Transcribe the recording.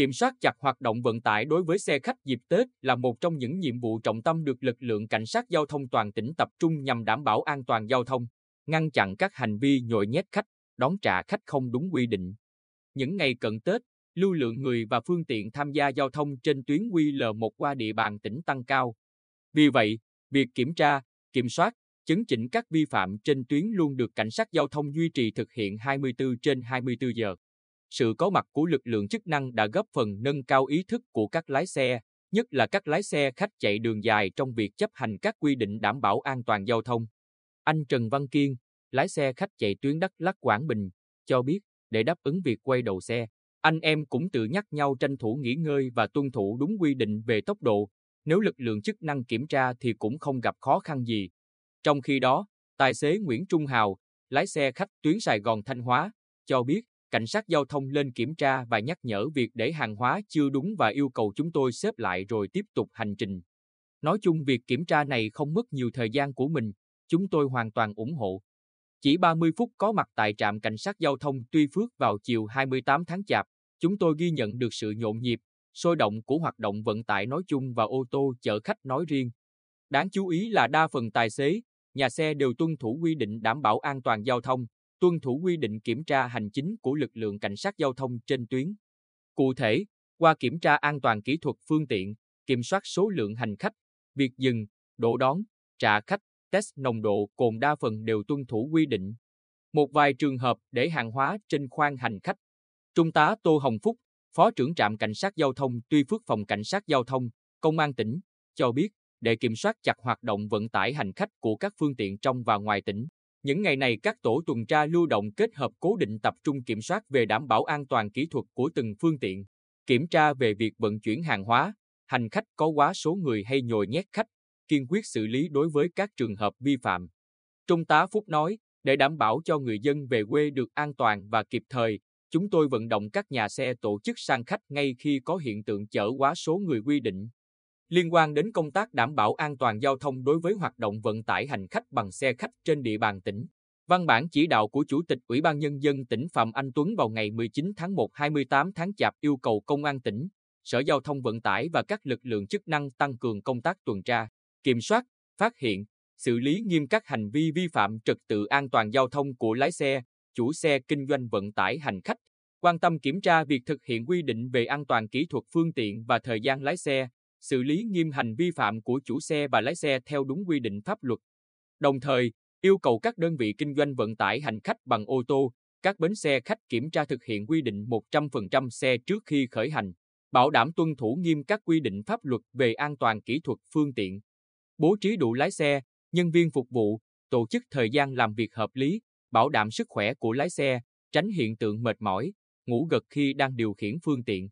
Kiểm soát chặt hoạt động vận tải đối với xe khách dịp Tết là một trong những nhiệm vụ trọng tâm được lực lượng cảnh sát giao thông toàn tỉnh tập trung nhằm đảm bảo an toàn giao thông, ngăn chặn các hành vi nhồi nhét khách, đón trả khách không đúng quy định. Những ngày cận Tết, lưu lượng người và phương tiện tham gia giao thông trên tuyến QL1 qua địa bàn tỉnh tăng cao. Vì vậy, việc kiểm tra, kiểm soát, chấn chỉnh các vi phạm trên tuyến luôn được cảnh sát giao thông duy trì thực hiện 24 trên 24 giờ. Sự có mặt của lực lượng chức năng đã góp phần nâng cao ý thức của các lái xe, nhất là các lái xe khách chạy đường dài trong việc chấp hành các quy định đảm bảo an toàn giao thông. Anh Trần Văn Kiên, lái xe khách chạy tuyến Đắk Lắk Quảng Bình, cho biết để đáp ứng việc quay đầu xe, anh em cũng tự nhắc nhau tranh thủ nghỉ ngơi và tuân thủ đúng quy định về tốc độ. Nếu lực lượng chức năng kiểm tra thì cũng không gặp khó khăn gì. Trong khi đó, tài xế Nguyễn Trung Hào, lái xe khách tuyến Sài Gòn Thanh Hóa, cho biết cảnh sát giao thông lên kiểm tra và nhắc nhở việc để hàng hóa chưa đúng và yêu cầu chúng tôi xếp lại rồi tiếp tục hành trình. Nói chung việc kiểm tra này không mất nhiều thời gian của mình, chúng tôi hoàn toàn ủng hộ. Chỉ 30 phút có mặt tại trạm cảnh sát giao thông Tuy Phước vào chiều 28 tháng Chạp, chúng tôi ghi nhận được sự nhộn nhịp, sôi động của hoạt động vận tải nói chung và ô tô chở khách nói riêng. Đáng chú ý là đa phần tài xế, nhà xe đều tuân thủ quy định đảm bảo an toàn giao thông, tuân thủ quy định kiểm tra hành chính của lực lượng cảnh sát giao thông trên tuyến. Cụ thể, qua kiểm tra an toàn kỹ thuật phương tiện, kiểm soát số lượng hành khách, việc dừng, đổ đón, trả khách, test nồng độ cồn đa phần đều tuân thủ quy định. Một vài trường hợp để hàng hóa trên khoang hành khách. Trung tá Tô Hồng Phúc, Phó trưởng trạm cảnh sát giao thông Tuy Phước phòng cảnh sát giao thông, công an tỉnh, cho biết, để kiểm soát chặt hoạt động vận tải hành khách của các phương tiện trong và ngoài tỉnh. Những ngày này các tổ tuần tra lưu động kết hợp cố định tập trung kiểm soát về đảm bảo an toàn kỹ thuật của từng phương tiện, kiểm tra về việc vận chuyển hàng hóa, hành khách có quá số người hay nhồi nhét khách, kiên quyết xử lý đối với các trường hợp vi phạm. Trung tá Phúc nói, để đảm bảo cho người dân về quê được an toàn và kịp thời, chúng tôi vận động các nhà xe tổ chức sang khách ngay khi có hiện tượng chở quá số người quy định. Liên quan đến công tác đảm bảo an toàn giao thông đối với hoạt động vận tải hành khách bằng xe khách trên địa bàn tỉnh, văn bản chỉ đạo của Chủ tịch Ủy ban Nhân dân tỉnh Phạm Anh Tuấn vào ngày 19 tháng 1 28 tháng Chạp yêu cầu Công an tỉnh, Sở Giao thông Vận tải và các lực lượng chức năng tăng cường công tác tuần tra, kiểm soát, phát hiện, xử lý nghiêm các hành vi vi phạm trật tự an toàn giao thông của lái xe, chủ xe kinh doanh vận tải hành khách, quan tâm kiểm tra việc thực hiện quy định về an toàn kỹ thuật phương tiện và thời gian lái xe, xử lý nghiêm hành vi phạm của chủ xe và lái xe theo đúng quy định pháp luật. Đồng thời, yêu cầu các đơn vị kinh doanh vận tải hành khách bằng ô tô, các bến xe khách kiểm tra thực hiện quy định 100% xe trước khi khởi hành, bảo đảm tuân thủ nghiêm các quy định pháp luật về an toàn kỹ thuật phương tiện. Bố trí đủ lái xe, nhân viên phục vụ, tổ chức thời gian làm việc hợp lý, bảo đảm sức khỏe của lái xe, tránh hiện tượng mệt mỏi, ngủ gật khi đang điều khiển phương tiện.